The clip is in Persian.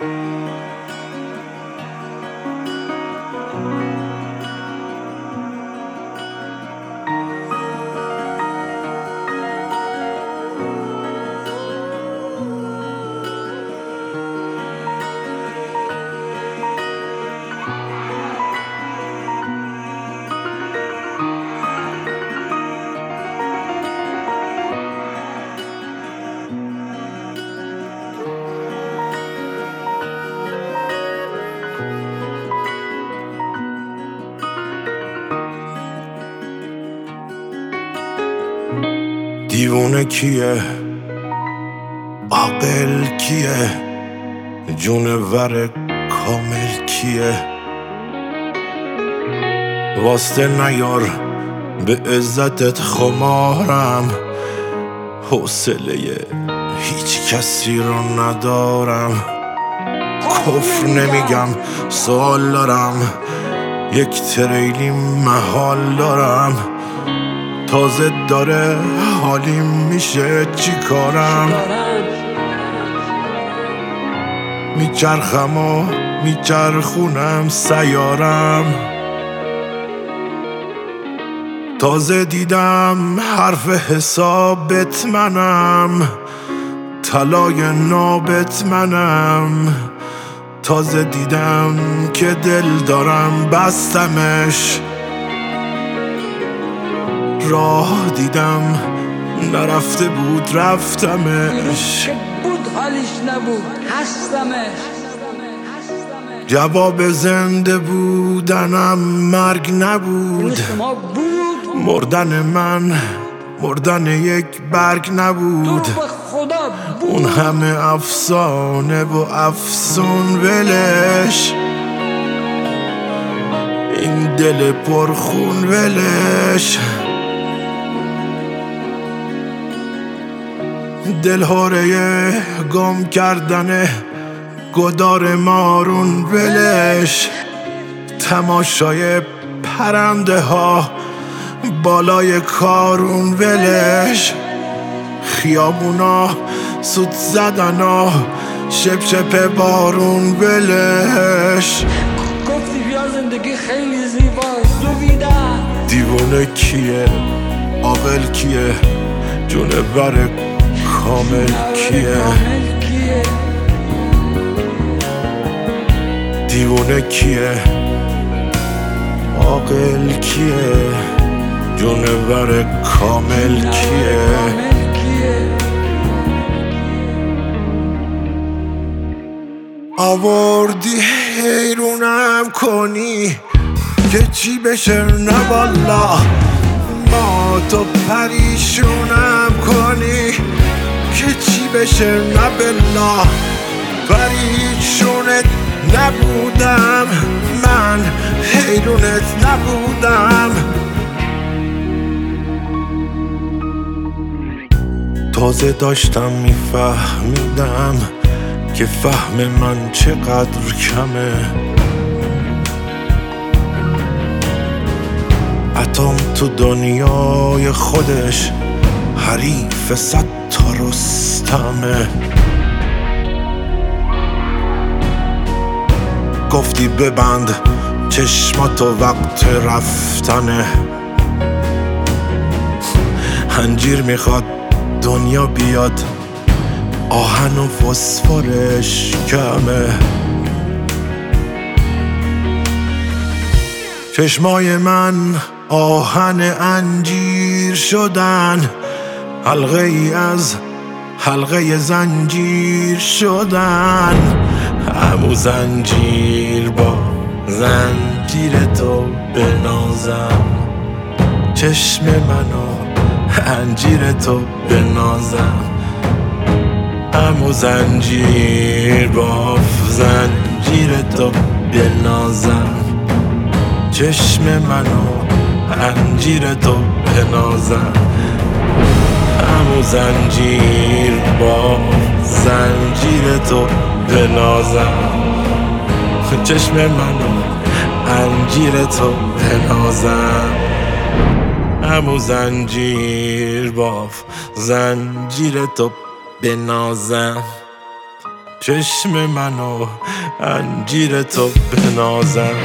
Bye. دیوونه کیه؟ عاقل کیه؟ جونور کامل کیه؟ واسطه نیار به عزتت خمارم. حوصله هیچ کسی رو ندارم. کفر نمیگم سوال دارم. یک تریلی محال دارم. تازه داره حالیم میشه چی کارم؟ میچرخم و میچرخونم سیارم. تازه دیدم حرف حسابت منم طلای نابت منم. تازه دیدم که دل دارم بستمش. راه دیدم نرفته بود رفتمش. بود حالیش نبود هستمش. جواب زنده بودنم مرگ نبود. مردن من مردن یک برگ نبود. اون همه افسانه و افسون ولش. این دل پرخون ولش. دل هاره گم کردن گدار مارون ولش. تماشای پرنده ها بالای کارون ولش. خیابونا سود زدنا شپ شپ بارون ولش. گفتی بیا زندگی خیلی زیباست دیوونه کیه؟ عاقل کیه؟ کامل کیه کامل کیه؟ دیوونه کیه؟ عاقل کیه؟ جونور کامل کیه؟ آوردی حیرونم کنی که چی بشه؟ نه والا ما تو پریشونم کنی. که چی بشه نه بلا پریشونت نبودم. من حیرونت نبودم. تازه داشتم میفهمیدم که فهم من چقدر کمه. اتم تو دنیای خودش حریف صد تا رستمه. گفتی ببند چشماتو وقت رفتنه. هنجیر می‌خواد دنیا بیاد آهن و فسفرش کمه. چشمای من آهن انجیر شدن. حلقه ای از حلقه زنجیر شدن. همو زنجیر با زنجیر تو بنازم. چشم منو انجیر تو بنازم. همو زنجیر با زنجیر تو بنازم. چشم منو انجیر تو بنازم. همو زنجیر با زنجیر تو بنازم. چشم منو انجیر تو بنازم. همو زنجیر باف زنجیر تو بنازم. چشم منو انجیر تو بنازم.